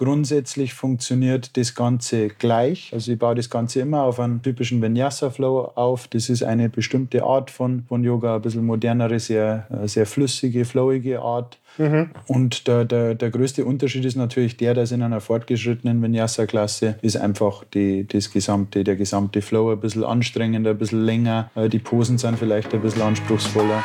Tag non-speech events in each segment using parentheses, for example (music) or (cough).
Grundsätzlich funktioniert das Ganze gleich. Also ich baue das Ganze immer auf einen typischen Vinyasa-Flow auf. Das ist eine bestimmte Art von, von Yoga, ein bisschen modernere, sehr, äh, sehr flüssige, flowige Art. Mhm. Und der, der, der größte Unterschied ist natürlich der, dass in einer fortgeschrittenen Vinyasa-Klasse ist einfach die, das gesamte, der gesamte Flow ein bisschen anstrengender, ein bisschen länger. Äh, die Posen sind vielleicht ein bisschen anspruchsvoller.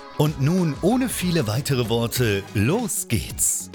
Und nun, ohne viele weitere Worte, los geht's!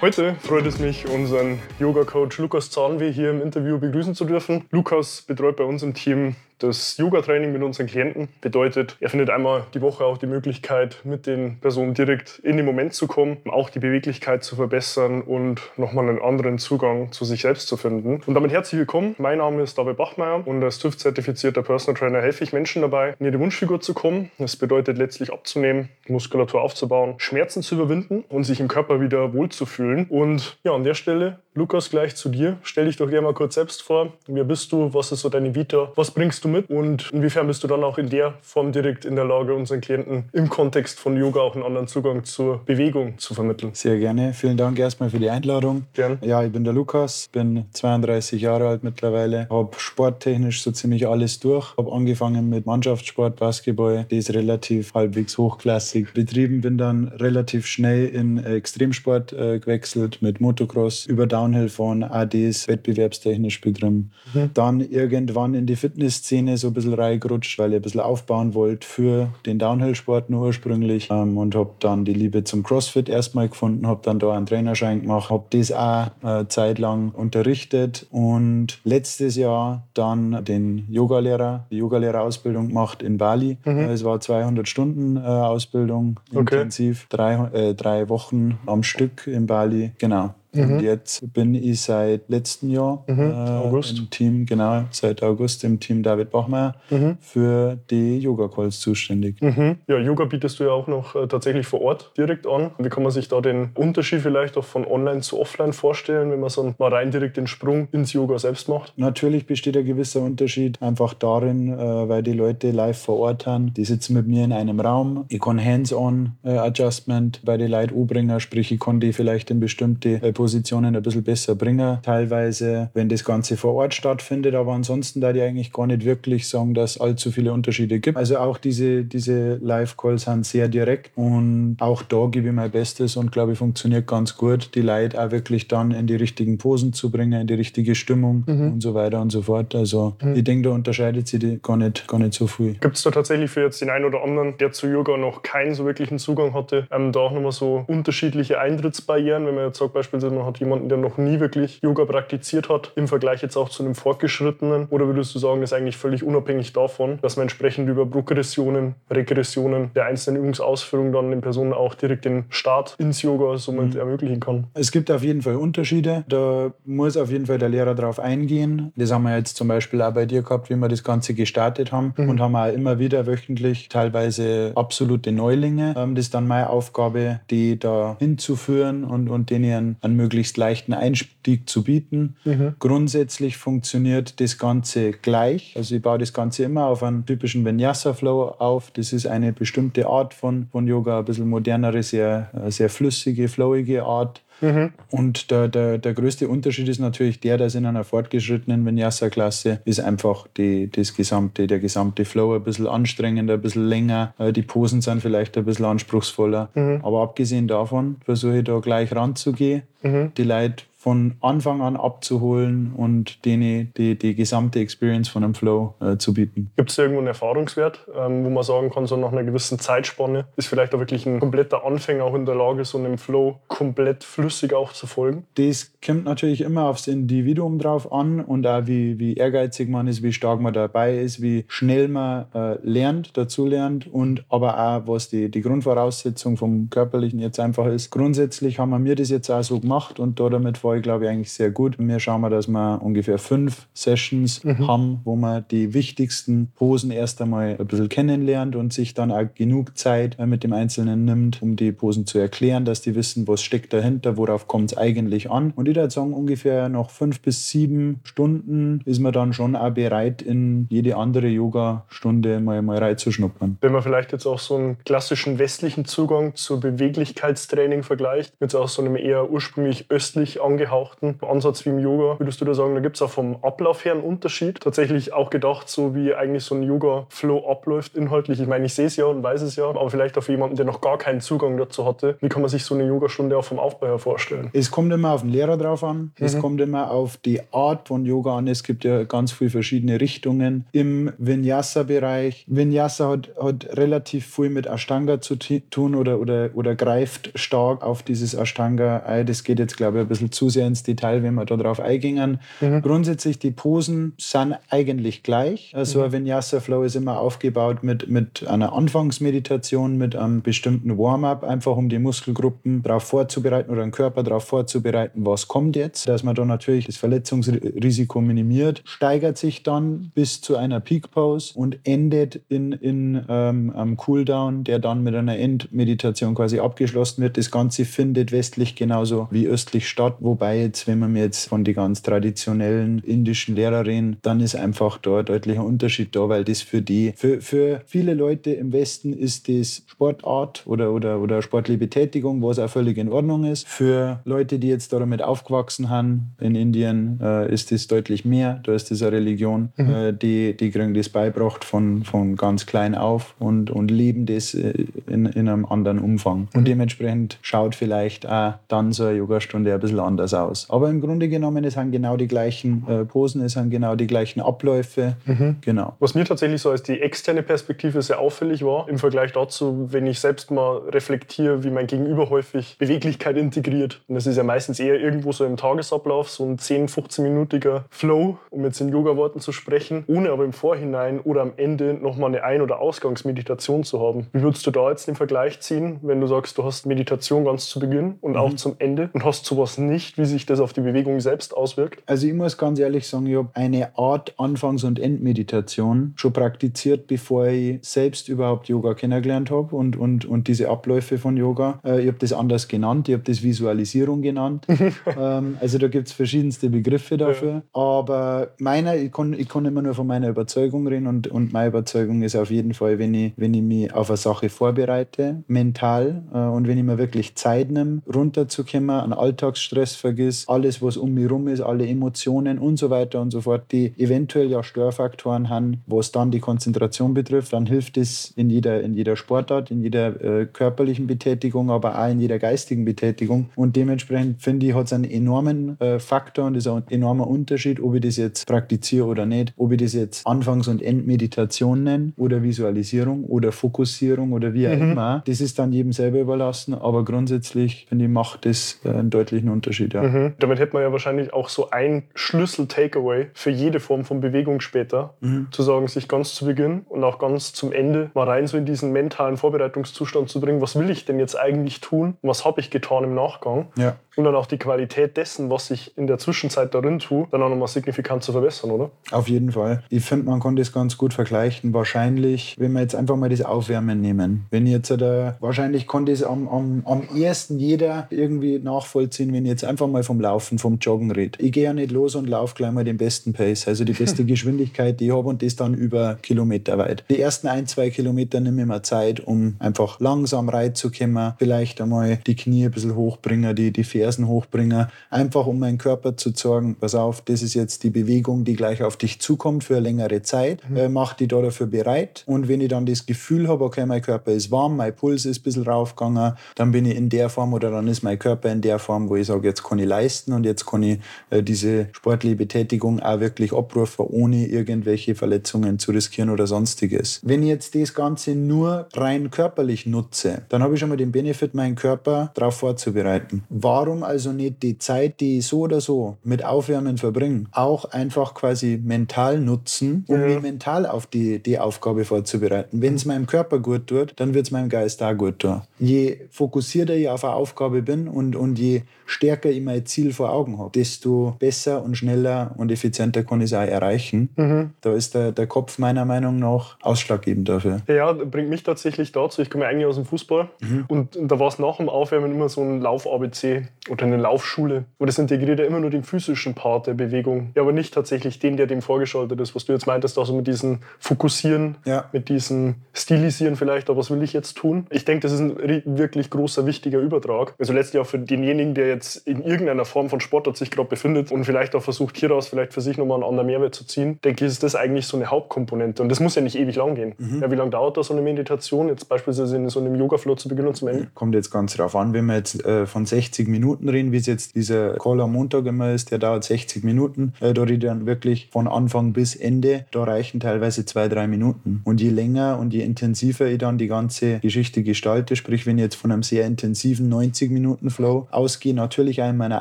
Heute freut es mich, unseren Yoga-Coach Lukas Zahnweh hier im Interview begrüßen zu dürfen. Lukas betreut bei uns im Team das Yoga-Training mit unseren Klienten bedeutet, er findet einmal die Woche auch die Möglichkeit, mit den Personen direkt in den Moment zu kommen, auch die Beweglichkeit zu verbessern und nochmal einen anderen Zugang zu sich selbst zu finden. Und damit herzlich willkommen. Mein Name ist David Bachmeier und als TÜV-zertifizierter Personal Trainer helfe ich Menschen dabei, in ihre Wunschfigur zu kommen. Das bedeutet letztlich abzunehmen, Muskulatur aufzubauen, Schmerzen zu überwinden und sich im Körper wieder wohlzufühlen. Und ja, an der Stelle Lukas, gleich zu dir. Stell dich doch gerne mal kurz selbst vor. Wer bist du? Was ist so deine Vita? Was bringst du mit? Und inwiefern bist du dann auch in der Form direkt in der Lage, unseren Klienten im Kontext von Yoga auch einen anderen Zugang zur Bewegung zu vermitteln? Sehr gerne. Vielen Dank erstmal für die Einladung. Gern. Ja, ich bin der Lukas, bin 32 Jahre alt mittlerweile, habe sporttechnisch so ziemlich alles durch. Habe angefangen mit Mannschaftssport, Basketball, das relativ halbwegs hochklassig betrieben. Bin dann relativ schnell in Extremsport äh, gewechselt mit Motocross über Downhill von ADs wettbewerbstechnisch betrieben. Mhm. Dann irgendwann in die Fitnessszene so ein bisschen reingerutscht, weil ich ein bisschen aufbauen wollte für den Downhill-Sport nur ursprünglich ähm, und habe dann die Liebe zum CrossFit erstmal gefunden, habe dann da einen Trainerschein gemacht, habe das auch eine Zeit lang unterrichtet und letztes Jahr dann den Yogalehrer, die Yogalehrerausbildung gemacht in Bali. Mhm. Es war 200 Stunden äh, Ausbildung okay. intensiv, drei, äh, drei Wochen am Stück in Bali, genau. Mhm. Und jetzt bin ich seit letztem Jahr mhm. äh, im Team, genau, seit August im Team David Bachmeier mhm. für die Yoga-Calls zuständig. Mhm. Ja, Yoga bietest du ja auch noch äh, tatsächlich vor Ort direkt an. Wie kann man sich da den Unterschied vielleicht auch von online zu offline vorstellen, wenn man so mal rein direkt den Sprung ins Yoga selbst macht? Natürlich besteht ein gewisser Unterschied einfach darin, äh, weil die Leute live vor Ort haben. Die sitzen mit mir in einem Raum. Ich kann Hands-on äh, Adjustment bei den Leuten anbringen, sprich ich kann die vielleicht in bestimmte äh, Positionen ein bisschen besser bringen. Teilweise, wenn das Ganze vor Ort stattfindet, aber ansonsten da die eigentlich gar nicht wirklich sagen, dass es allzu viele Unterschiede gibt. Also auch diese, diese Live-Calls sind sehr direkt und auch da gebe ich mein Bestes und glaube ich, funktioniert ganz gut, die Leute auch wirklich dann in die richtigen Posen zu bringen, in die richtige Stimmung mhm. und so weiter und so fort. Also mhm. ich denke, da unterscheidet sich gar nicht, gar nicht so viel. Gibt es da tatsächlich für jetzt den einen oder anderen, der zu Yoga noch keinen so wirklichen Zugang hatte, ähm, da auch nochmal so unterschiedliche Eintrittsbarrieren, wenn man jetzt sagt, beispielsweise man hat jemanden, der noch nie wirklich Yoga praktiziert hat, im Vergleich jetzt auch zu einem Fortgeschrittenen? Oder würdest du sagen, das ist eigentlich völlig unabhängig davon, dass man entsprechend über Progressionen, Regressionen der einzelnen Übungsausführungen dann den Personen auch direkt den Start ins Yoga somit mhm. ermöglichen kann? Es gibt auf jeden Fall Unterschiede. Da muss auf jeden Fall der Lehrer darauf eingehen. Das haben wir jetzt zum Beispiel auch bei dir gehabt, wie wir das Ganze gestartet haben mhm. und haben auch immer wieder wöchentlich teilweise absolute Neulinge. Ähm, das ist dann meine Aufgabe, die da hinzuführen und, und denen einen möglichst leichten Einstieg zu bieten. Mhm. Grundsätzlich funktioniert das Ganze gleich. Also ich baue das Ganze immer auf einen typischen Vinyasa-Flow auf. Das ist eine bestimmte Art von, von Yoga, ein bisschen modernere, sehr, sehr flüssige, flowige Art. Mhm. Und der, der, der größte Unterschied ist natürlich der, dass in einer fortgeschrittenen Vinyasa-Klasse ist einfach die, das gesamte, der gesamte Flow ein bisschen anstrengender, ein bisschen länger. Äh, die Posen sind vielleicht ein bisschen anspruchsvoller. Mhm. Aber abgesehen davon versuche ich da gleich ranzugehen, mhm. die Leute von Anfang an abzuholen und denen die, die gesamte Experience von einem Flow äh, zu bieten. Gibt es irgendwo einen Erfahrungswert, ähm, wo man sagen kann, so nach einer gewissen Zeitspanne ist vielleicht auch wirklich ein kompletter Anfänger auch in der Lage, so einem Flow komplett flüssig auch zu folgen? Das kommt natürlich immer aufs Individuum drauf an und auch wie, wie ehrgeizig man ist, wie stark man dabei ist, wie schnell man äh, lernt, dazu lernt und aber auch, was die, die Grundvoraussetzung vom Körperlichen jetzt einfach ist. Grundsätzlich haben wir das jetzt auch so gemacht und da damit war ich, glaube ich, eigentlich sehr gut. Wir schauen mal, dass wir ungefähr fünf Sessions mhm. haben, wo man die wichtigsten Posen erst einmal ein bisschen kennenlernt und sich dann auch genug Zeit äh, mit dem Einzelnen nimmt, um die Posen zu erklären, dass die wissen, was steckt dahinter, worauf kommt es eigentlich an. Und ich würde sagen, ungefähr noch fünf bis sieben Stunden ist man dann schon auch bereit, in jede andere Yoga-Stunde mal, mal reinzuschnuppern. Wenn man vielleicht jetzt auch so einen klassischen westlichen Zugang zu Beweglichkeitstraining vergleicht, mit auch so einem eher ursprünglich östlich angehauchten angehauchten Ansatz wie im Yoga, würdest du da sagen, da gibt es auch vom Ablauf her einen Unterschied? Tatsächlich auch gedacht, so wie eigentlich so ein Yoga-Flow abläuft inhaltlich. Ich meine, ich sehe es ja und weiß es ja, aber vielleicht auch für jemanden, der noch gar keinen Zugang dazu hatte, wie kann man sich so eine Yogastunde auch vom Aufbau her vorstellen? Es kommt immer auf den Lehrer drauf an. Es mhm. kommt immer auf die Art von Yoga an. Es gibt ja ganz viele verschiedene Richtungen. Im Vinyasa-Bereich, Vinyasa hat, hat relativ viel mit Ashtanga zu tun oder, oder, oder greift stark auf dieses Ashtanga. Das geht jetzt, glaube ich, ein bisschen zu sehr ins Detail, wenn wir da drauf eingingen. Mhm. Grundsätzlich, die Posen sind eigentlich gleich. Also mhm. ein Vinyasa Flow ist immer aufgebaut mit, mit einer Anfangsmeditation, mit einem bestimmten Warm-up, einfach um die Muskelgruppen darauf vorzubereiten oder den Körper darauf vorzubereiten, was kommt jetzt. Dass man da natürlich das Verletzungsrisiko minimiert, steigert sich dann bis zu einer Peak Pose und endet in, in ähm, einem Cooldown, der dann mit einer Endmeditation quasi abgeschlossen wird. Das Ganze findet westlich genauso wie östlich statt, wobei Wobei jetzt, wenn man jetzt von den ganz traditionellen indischen Lehrerinnen, dann ist einfach da ein deutlicher Unterschied da, weil das für die, für, für viele Leute im Westen ist das Sportart oder, oder, oder sportliche Betätigung, was auch völlig in Ordnung ist. Für Leute, die jetzt damit aufgewachsen haben in Indien, äh, ist das deutlich mehr. Da ist das eine Religion, mhm. äh, die, die kriegen das beibracht von, von ganz klein auf und, und leben das äh, in, in einem anderen Umfang. Mhm. Und dementsprechend schaut vielleicht auch dann so eine Yogastunde ein bisschen anders aus aus. Aber im Grunde genommen, es sind genau die gleichen äh, Posen, es sind genau die gleichen Abläufe. Mhm. Genau. Was mir tatsächlich so als die externe Perspektive sehr auffällig war, im Vergleich dazu, wenn ich selbst mal reflektiere, wie mein Gegenüber häufig Beweglichkeit integriert. Und das ist ja meistens eher irgendwo so im Tagesablauf, so ein 10-, 15-minütiger Flow, um jetzt in Yoga-Worten zu sprechen, ohne aber im Vorhinein oder am Ende nochmal eine Ein- oder Ausgangsmeditation zu haben. Wie würdest du da jetzt den Vergleich ziehen, wenn du sagst, du hast Meditation ganz zu Beginn und mhm. auch zum Ende und hast sowas nicht? Wie sich das auf die Bewegung selbst auswirkt? Also ich muss ganz ehrlich sagen, ich habe eine Art Anfangs- und Endmeditation schon praktiziert, bevor ich selbst überhaupt Yoga kennengelernt habe und, und, und diese Abläufe von Yoga. Äh, ich habe das anders genannt, ich habe das Visualisierung genannt. (laughs) ähm, also da gibt es verschiedenste Begriffe dafür. Ja. Aber meiner, ich kann, ich kann immer nur von meiner Überzeugung reden und, und meine Überzeugung ist auf jeden Fall, wenn ich, wenn ich mich auf eine Sache vorbereite, mental äh, und wenn ich mir wirklich Zeit nehme, runterzukommen, einen Alltagsstress vergessen, ist, alles, was um mich herum ist, alle Emotionen und so weiter und so fort, die eventuell ja Störfaktoren haben, was dann die Konzentration betrifft, dann hilft es in jeder, in jeder Sportart, in jeder äh, körperlichen Betätigung, aber auch in jeder geistigen Betätigung. Und dementsprechend finde ich, hat es einen enormen äh, Faktor und ist ein enormer Unterschied, ob ich das jetzt praktiziere oder nicht, ob ich das jetzt Anfangs- und Endmeditation nenne oder Visualisierung oder Fokussierung oder wie auch mhm. immer. Das ist dann jedem selber überlassen, aber grundsätzlich finde ich, macht das äh, einen deutlichen Unterschied. Ja. Mhm. Damit hätte man ja wahrscheinlich auch so ein Schlüssel-Takeaway für jede Form von Bewegung später. Mhm. Zu sagen, sich ganz zu Beginn und auch ganz zum Ende mal rein so in diesen mentalen Vorbereitungszustand zu bringen. Was will ich denn jetzt eigentlich tun? Was habe ich getan im Nachgang? Ja und dann auch die Qualität dessen, was ich in der Zwischenzeit darin tue, dann auch nochmal signifikant zu verbessern, oder? Auf jeden Fall. Ich finde, man kann das ganz gut vergleichen. Wahrscheinlich, wenn wir jetzt einfach mal das Aufwärmen nehmen. Wenn jetzt da, wahrscheinlich kann das am, am, am ersten jeder irgendwie nachvollziehen, wenn jetzt einfach einfach mal vom Laufen, vom Joggen rede. Ich gehe ja nicht los und laufe gleich mal den besten Pace, also die beste (laughs) Geschwindigkeit, die ich habe und das dann über Kilometer weit. Die ersten ein, zwei Kilometer nehme ich mir Zeit, um einfach langsam reinzukommen, vielleicht einmal die Knie ein bisschen hochbringen, die, die Fersen hochbringen, einfach um meinen Körper zu sagen, pass auf, das ist jetzt die Bewegung, die gleich auf dich zukommt für eine längere Zeit, mhm. äh, mach die da dafür bereit und wenn ich dann das Gefühl habe, okay, mein Körper ist warm, mein Puls ist ein bisschen raufgegangen, dann bin ich in der Form oder dann ist mein Körper in der Form, wo ich sage, jetzt kann ich leisten und jetzt kann ich äh, diese sportliche Betätigung auch wirklich abrufen, ohne irgendwelche Verletzungen zu riskieren oder sonstiges. Wenn ich jetzt das Ganze nur rein körperlich nutze, dann habe ich schon mal den Benefit, meinen Körper darauf vorzubereiten. Warum also nicht die Zeit, die ich so oder so mit Aufwärmen verbringe, auch einfach quasi mental nutzen, um ja. mich mental auf die, die Aufgabe vorzubereiten? Wenn es meinem Körper gut tut, dann wird es meinem Geist auch gut tun. Je fokussierter ich auf eine Aufgabe bin und, und je stärker ich mein Ziel vor Augen habe, desto besser und schneller und effizienter kann ich es auch erreichen. Mhm. Da ist der, der Kopf meiner Meinung nach ausschlaggebend dafür. Ja, bringt mich tatsächlich dazu. Ich komme eigentlich aus dem Fußball mhm. und da war es nach dem Aufwärmen immer so ein Lauf-ABC oder eine Laufschule. Und das integriert ja immer nur den physischen Part der Bewegung, ja, aber nicht tatsächlich den, der dem vorgeschaltet ist, was du jetzt meintest, also mit diesem Fokussieren, ja. mit diesem Stilisieren vielleicht, aber was will ich jetzt tun? Ich denke, das ist ein wirklich großer, wichtiger Übertrag. Also letztlich auch für denjenigen, der jetzt in irgendeiner Form von Sportart sich gerade befindet und vielleicht auch versucht, hieraus vielleicht für sich nochmal einen anderen Mehrwert zu ziehen, denke ich, ist das eigentlich so eine Hauptkomponente. Und das muss ja nicht ewig lang gehen. Mhm. Ja, wie lange dauert da so eine Meditation, jetzt beispielsweise in so einem Yoga-Flow zu Beginn und zum Ende? Kommt jetzt ganz drauf an, wenn wir jetzt äh, von 60 Minuten reden, wie es jetzt dieser Call am Montag immer ist, der dauert 60 Minuten. Äh, da rede dann wirklich von Anfang bis Ende. Da reichen teilweise zwei, drei Minuten. Und je länger und je intensiver ich dann die ganze Geschichte gestalte, sprich, wenn ich jetzt von einem sehr intensiven 90 Minuten Flow ausgehe, natürlich in meiner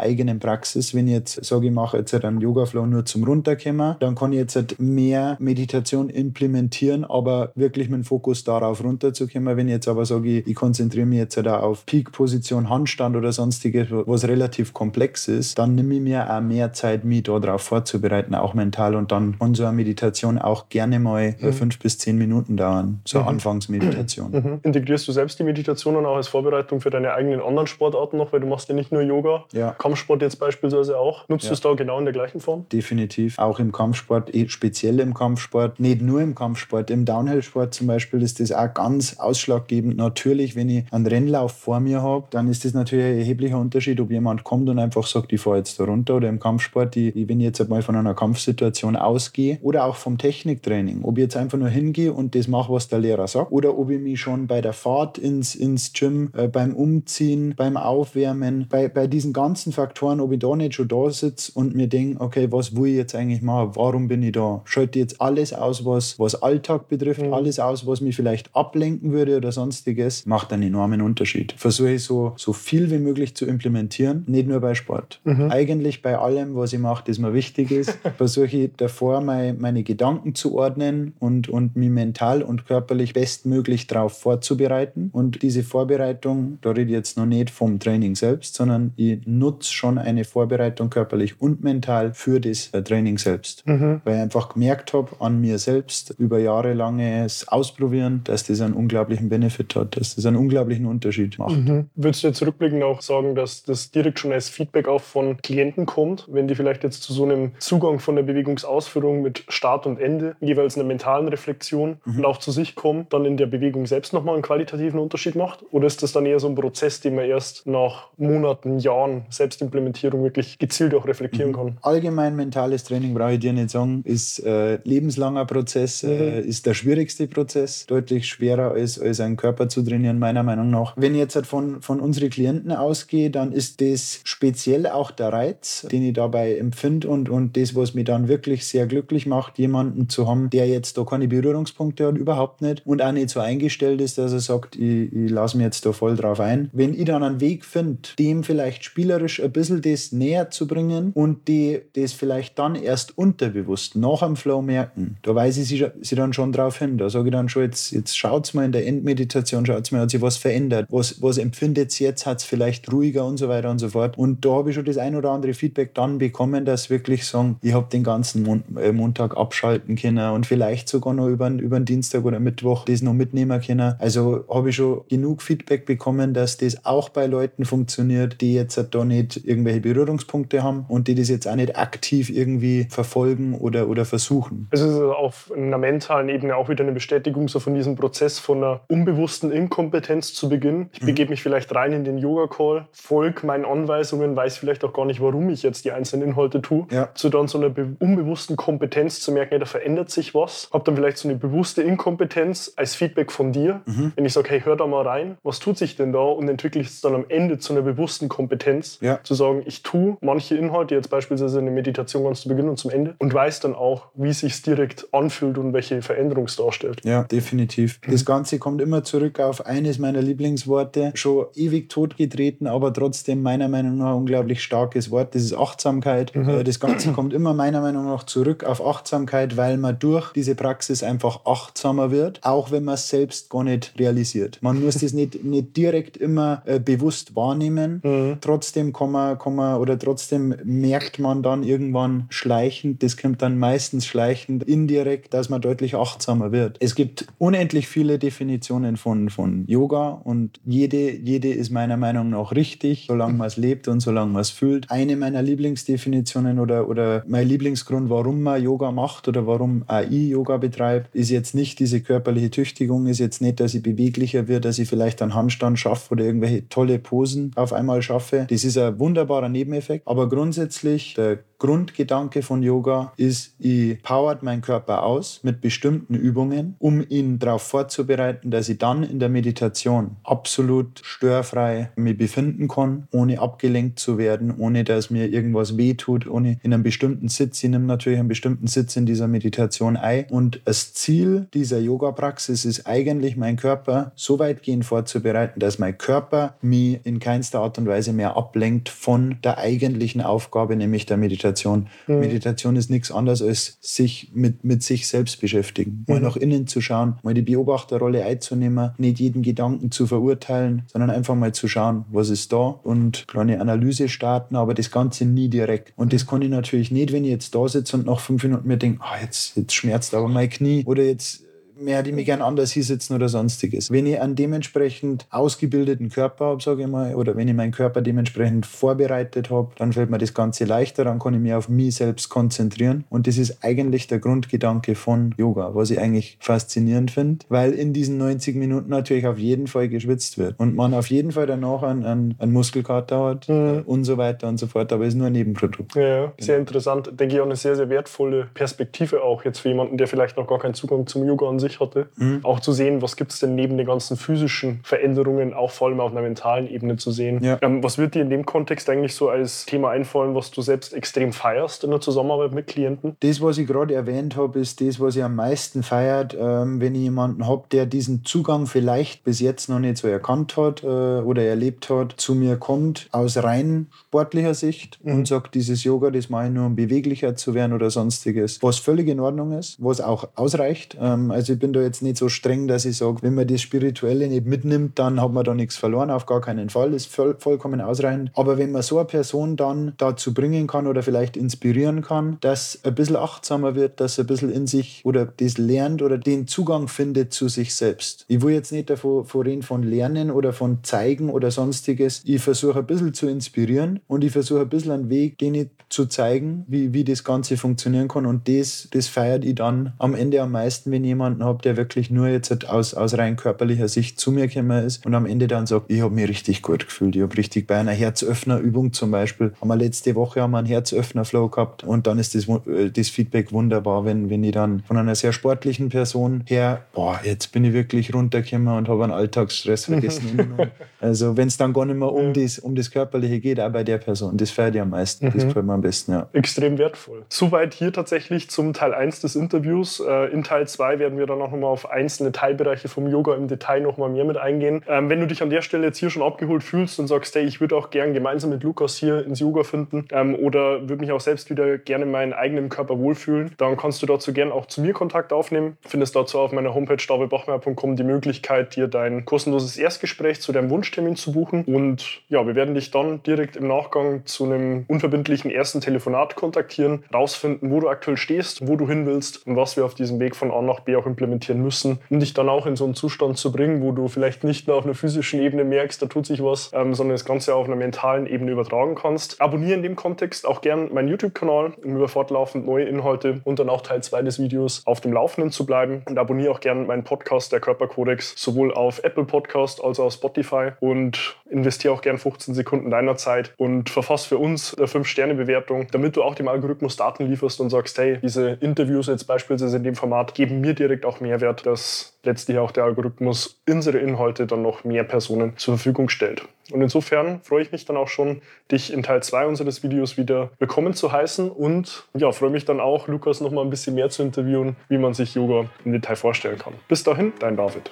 eigenen Praxis, wenn ich jetzt sage, ich mache jetzt halt einen Yoga-Flow nur zum Runterkommen, dann kann ich jetzt halt mehr Meditation implementieren, aber wirklich mit dem Fokus darauf runterzukommen. Wenn ich jetzt aber sage, ich konzentriere mich jetzt halt auch auf Peak-Position, Handstand oder sonstiges, was relativ komplex ist, dann nehme ich mir auch mehr Zeit, mich darauf vorzubereiten, auch mental. Und dann kann so eine Meditation auch gerne mal mhm. fünf bis zehn Minuten dauern, so mhm. Anfangsmeditation. Mhm. Integrierst du selbst die Meditation dann auch als Vorbereitung für deine eigenen anderen Sportarten noch, weil du machst ja nicht nur Yoga, ja. Kampfsport jetzt beispielsweise auch. Nutzt ja. du es da genau in der gleichen Form? Definitiv. Auch im Kampfsport, eh, speziell im Kampfsport. Nicht nur im Kampfsport. Im Downhill-Sport zum Beispiel ist das auch ganz ausschlaggebend. Natürlich, wenn ich einen Rennlauf vor mir habe, dann ist das natürlich ein erheblicher Unterschied, ob jemand kommt und einfach sagt, ich fahre jetzt da runter. Oder im Kampfsport, wenn ich jetzt einmal von einer Kampfsituation ausgehe. Oder auch vom Techniktraining. Ob ich jetzt einfach nur hingehe und das mache, was der Lehrer sagt. Oder ob ich mich schon bei der Fahrt ins, ins Gym, äh, beim Umziehen, beim Aufwärmen, bei, bei diesen ganzen Faktoren, ob ich da nicht schon da sitze und mir denke, okay, was will ich jetzt eigentlich machen? Warum bin ich da? Schalte jetzt alles aus, was, was Alltag betrifft, mhm. alles aus, was mich vielleicht ablenken würde oder sonstiges, macht einen enormen Unterschied. Versuche ich so, so viel wie möglich zu implementieren, nicht nur bei Sport. Mhm. Eigentlich bei allem, was ich mache, das mir wichtig ist, (laughs) versuche ich davor mein, meine Gedanken zu ordnen und, und mich mental und körperlich bestmöglich darauf vorzubereiten. Und diese Vorbereitung, da rede ich jetzt noch nicht vom Training selbst, sondern ich nutze schon eine Vorbereitung körperlich und mental für das äh, Training selbst. Mhm. Weil ich einfach gemerkt habe an mir selbst über jahrelanges Ausprobieren, dass das einen unglaublichen Benefit hat, dass das einen unglaublichen Unterschied macht. Mhm. Würdest du jetzt rückblickend auch sagen, dass das direkt schon als Feedback auch von Klienten kommt, wenn die vielleicht jetzt zu so einem Zugang von der Bewegungsausführung mit Start und Ende, jeweils einer mentalen Reflexion mhm. und auch zu sich kommen, dann in der Bewegung selbst nochmal einen qualitativen Unterschied macht? Oder ist das dann eher so ein Prozess, den man erst nach Monaten, Jahren Selbstimplementierung wirklich gezielt auch reflektieren mhm. kann. Allgemein mentales Training brauche ich dir nicht sagen, ist äh, lebenslanger Prozess, äh, mhm. äh, ist der schwierigste Prozess, deutlich schwerer als, als einen Körper zu trainieren, meiner Meinung nach. Wenn ich jetzt halt von, von unseren Klienten ausgehe, dann ist das speziell auch der Reiz, den ich dabei empfinde und, und das, was mich dann wirklich sehr glücklich macht, jemanden zu haben, der jetzt da keine Berührungspunkte hat, überhaupt nicht und auch nicht so eingestellt ist, dass er sagt, ich, ich lasse mich jetzt da voll drauf ein. Wenn ich dann einen Weg finde, dem vielleicht spielerisch ein bisschen das näher zu bringen und die das vielleicht dann erst unterbewusst nach dem Flow merken. Da weise ich sie, sie dann schon drauf hin. Da sage ich dann schon, jetzt, jetzt schaut mal in der Endmeditation, schaut mal, hat sich was verändert. Was, was empfindet sie jetzt? Hat es vielleicht ruhiger und so weiter und so fort. Und da habe ich schon das ein oder andere Feedback dann bekommen, dass wirklich sagen, ich habe den ganzen Mon äh, Montag abschalten können und vielleicht sogar noch über, über den Dienstag oder Mittwoch das noch mitnehmen können. Also habe ich schon genug Feedback bekommen, dass das auch bei Leuten funktioniert, die jetzt da nicht irgendwelche Berührungspunkte haben und die das jetzt auch nicht aktiv irgendwie verfolgen oder, oder versuchen. Es ist auf einer mentalen Ebene auch wieder eine Bestätigung so von diesem Prozess von einer unbewussten Inkompetenz zu Beginn. Ich mhm. begebe mich vielleicht rein in den Yoga-Call, folge meinen Anweisungen, weiß vielleicht auch gar nicht, warum ich jetzt die einzelnen Inhalte tue, ja. zu dann so einer unbewussten Kompetenz zu merken, ja, da verändert sich was. Hab dann vielleicht so eine bewusste Inkompetenz als Feedback von dir. Mhm. Wenn ich sage, hey, hör da mal rein, was tut sich denn da? Und entwickle ich es dann am Ende zu einer bewussten Kompetenz, ja. zu sagen, ich tue manche Inhalte, jetzt beispielsweise eine Meditation ganz zu Beginn und zum Ende, und weiß dann auch, wie es sich direkt anfühlt und welche Veränderung es darstellt. Ja, definitiv. Mhm. Das Ganze kommt immer zurück auf eines meiner Lieblingsworte, schon ewig totgetreten, aber trotzdem meiner Meinung nach unglaublich starkes Wort. Das ist Achtsamkeit. Mhm. Äh, das Ganze kommt immer meiner Meinung nach zurück auf Achtsamkeit, weil man durch diese Praxis einfach achtsamer wird, auch wenn man es selbst gar nicht realisiert. Man muss das nicht, nicht direkt immer äh, bewusst wahrnehmen. Mhm. Trotzdem man, kann man oder trotzdem merkt man dann irgendwann schleichend, das kommt dann meistens schleichend indirekt, dass man deutlich achtsamer wird. Es gibt unendlich viele Definitionen von, von Yoga und jede, jede ist meiner Meinung nach richtig, solange man es lebt und solange man es fühlt. Eine meiner Lieblingsdefinitionen oder, oder mein Lieblingsgrund, warum man Yoga macht oder warum AI Yoga betreibt, ist jetzt nicht diese körperliche Tüchtigung, ist jetzt nicht, dass ich beweglicher wird, dass ich vielleicht einen Handstand schaffe oder irgendwelche tolle Posen auf einmal schaffe. Das ist ein wunderbarer Nebeneffekt. Aber grundsätzlich, der Grundgedanke von Yoga ist, ich powert meinen Körper aus mit bestimmten Übungen, um ihn darauf vorzubereiten, dass ich dann in der Meditation absolut störfrei mich befinden kann, ohne abgelenkt zu werden, ohne dass mir irgendwas wehtut, ohne in einem bestimmten Sitz. Ich nehme natürlich einen bestimmten Sitz in dieser Meditation ein. Und das Ziel dieser Yoga-Praxis ist eigentlich, meinen Körper so weitgehend vorzubereiten, dass mein Körper mich in keinster Art und Weise mehr ablenkt von der eigentlichen Aufgabe, nämlich der Meditation. Meditation. Mhm. Meditation ist nichts anderes als sich mit, mit sich selbst beschäftigen. Mal mhm. nach innen zu schauen, mal die Beobachterrolle einzunehmen, nicht jeden Gedanken zu verurteilen, sondern einfach mal zu schauen, was ist da und kleine Analyse starten, aber das Ganze nie direkt. Und das kann ich natürlich nicht, wenn ich jetzt da sitze und nach fünf Minuten mir denke, ah, jetzt, jetzt schmerzt aber mein Knie oder jetzt mehr die mich gern anders hinsetzen oder sonstiges. Wenn ich einen dementsprechend ausgebildeten Körper habe, sage ich mal, oder wenn ich meinen Körper dementsprechend vorbereitet habe, dann fällt mir das Ganze leichter, dann kann ich mich auf mich selbst konzentrieren. Und das ist eigentlich der Grundgedanke von Yoga, was ich eigentlich faszinierend finde, weil in diesen 90 Minuten natürlich auf jeden Fall geschwitzt wird und man auf jeden Fall danach einen, einen, einen Muskelkater hat mhm. und so weiter und so fort, aber es ist nur ein Nebenprodukt. Ja, ja. sehr genau. interessant. Denke ich auch eine sehr, sehr wertvolle Perspektive auch jetzt für jemanden, der vielleicht noch gar keinen Zugang zum Yoga an sich ich hatte. Mhm. Auch zu sehen, was gibt es denn neben den ganzen physischen Veränderungen, auch vor allem auf einer mentalen Ebene zu sehen. Ja. Ähm, was wird dir in dem Kontext eigentlich so als Thema einfallen, was du selbst extrem feierst in der Zusammenarbeit mit Klienten? Das, was ich gerade erwähnt habe, ist das, was ich am meisten feiert, ähm, wenn ich jemanden habe, der diesen Zugang vielleicht bis jetzt noch nicht so erkannt hat äh, oder erlebt hat, zu mir kommt aus rein sportlicher Sicht mhm. und sagt, dieses Yoga, das mache ich nur, um beweglicher zu werden oder sonstiges. Was völlig in Ordnung ist, was auch ausreicht. Ähm, also ich bin da jetzt nicht so streng, dass ich sage, wenn man das Spirituelle nicht mitnimmt, dann hat man da nichts verloren, auf gar keinen Fall. Das ist voll, vollkommen ausreichend. Aber wenn man so eine Person dann dazu bringen kann oder vielleicht inspirieren kann, dass ein bisschen achtsamer wird, dass er ein bisschen in sich oder das lernt oder den Zugang findet zu sich selbst. Ich will jetzt nicht davon reden von Lernen oder von Zeigen oder sonstiges. Ich versuche ein bisschen zu inspirieren und ich versuche ein bisschen einen Weg, den ich zu zeigen, wie, wie das Ganze funktionieren kann. Und das, das feiert ich dann am Ende am meisten, wenn jemanden habe, der wirklich nur jetzt aus, aus rein körperlicher Sicht zu mir gekommen ist und am Ende dann sagt, ich habe mich richtig gut gefühlt. Ich habe richtig bei einer Herzöffnerübung zum Beispiel, haben wir letzte Woche haben wir einen Herzöffner-Flow gehabt und dann ist das, äh, das Feedback wunderbar, wenn, wenn ich dann von einer sehr sportlichen Person her, boah, jetzt bin ich wirklich runtergekommen und habe einen Alltagsstress vergessen. (laughs) also wenn es dann gar nicht mehr um, das, um das Körperliche geht, auch bei der Person, das feiert ich am meisten, mhm. das gefällt mir am besten, ja. Extrem wertvoll. Soweit hier tatsächlich zum Teil 1 des Interviews. Äh, in Teil 2 werden wir dann auch nochmal auf einzelne Teilbereiche vom Yoga im Detail nochmal mehr mit eingehen. Ähm, wenn du dich an der Stelle jetzt hier schon abgeholt fühlst und sagst, hey, ich würde auch gern gemeinsam mit Lukas hier ins Yoga finden ähm, oder würde mich auch selbst wieder gerne in meinem eigenen Körper wohlfühlen, dann kannst du dazu gern auch zu mir Kontakt aufnehmen. Findest dazu auf meiner Homepage davidbachmeier.com die Möglichkeit, dir dein kostenloses Erstgespräch zu deinem Wunschtermin zu buchen. Und ja, wir werden dich dann direkt im Nachgang zu einem unverbindlichen ersten Telefonat kontaktieren, rausfinden, wo du aktuell stehst, wo du hin willst und was wir auf diesem Weg von A nach B auch im implementieren müssen, um dich dann auch in so einen Zustand zu bringen, wo du vielleicht nicht nur auf einer physischen Ebene merkst, da tut sich was, ähm, sondern das Ganze auf einer mentalen Ebene übertragen kannst. Abonniere in dem Kontext auch gern meinen YouTube-Kanal, um über fortlaufend neue Inhalte und dann auch Teil 2 des Videos auf dem Laufenden zu bleiben. Und abonniere auch gern meinen Podcast, der Körperkodex, sowohl auf Apple Podcast als auch auf Spotify und investiere auch gern 15 Sekunden deiner Zeit und verfasse für uns eine 5-Sterne-Bewertung, damit du auch dem Algorithmus Daten lieferst und sagst, hey, diese Interviews jetzt beispielsweise in dem Format geben mir direkt auch Mehrwert, dass letztlich auch der Algorithmus unsere Inhalte dann noch mehr Personen zur Verfügung stellt. Und insofern freue ich mich dann auch schon, dich in Teil 2 unseres Videos wieder willkommen zu heißen und ja, freue mich dann auch, Lukas noch mal ein bisschen mehr zu interviewen, wie man sich Yoga im Detail vorstellen kann. Bis dahin, dein David.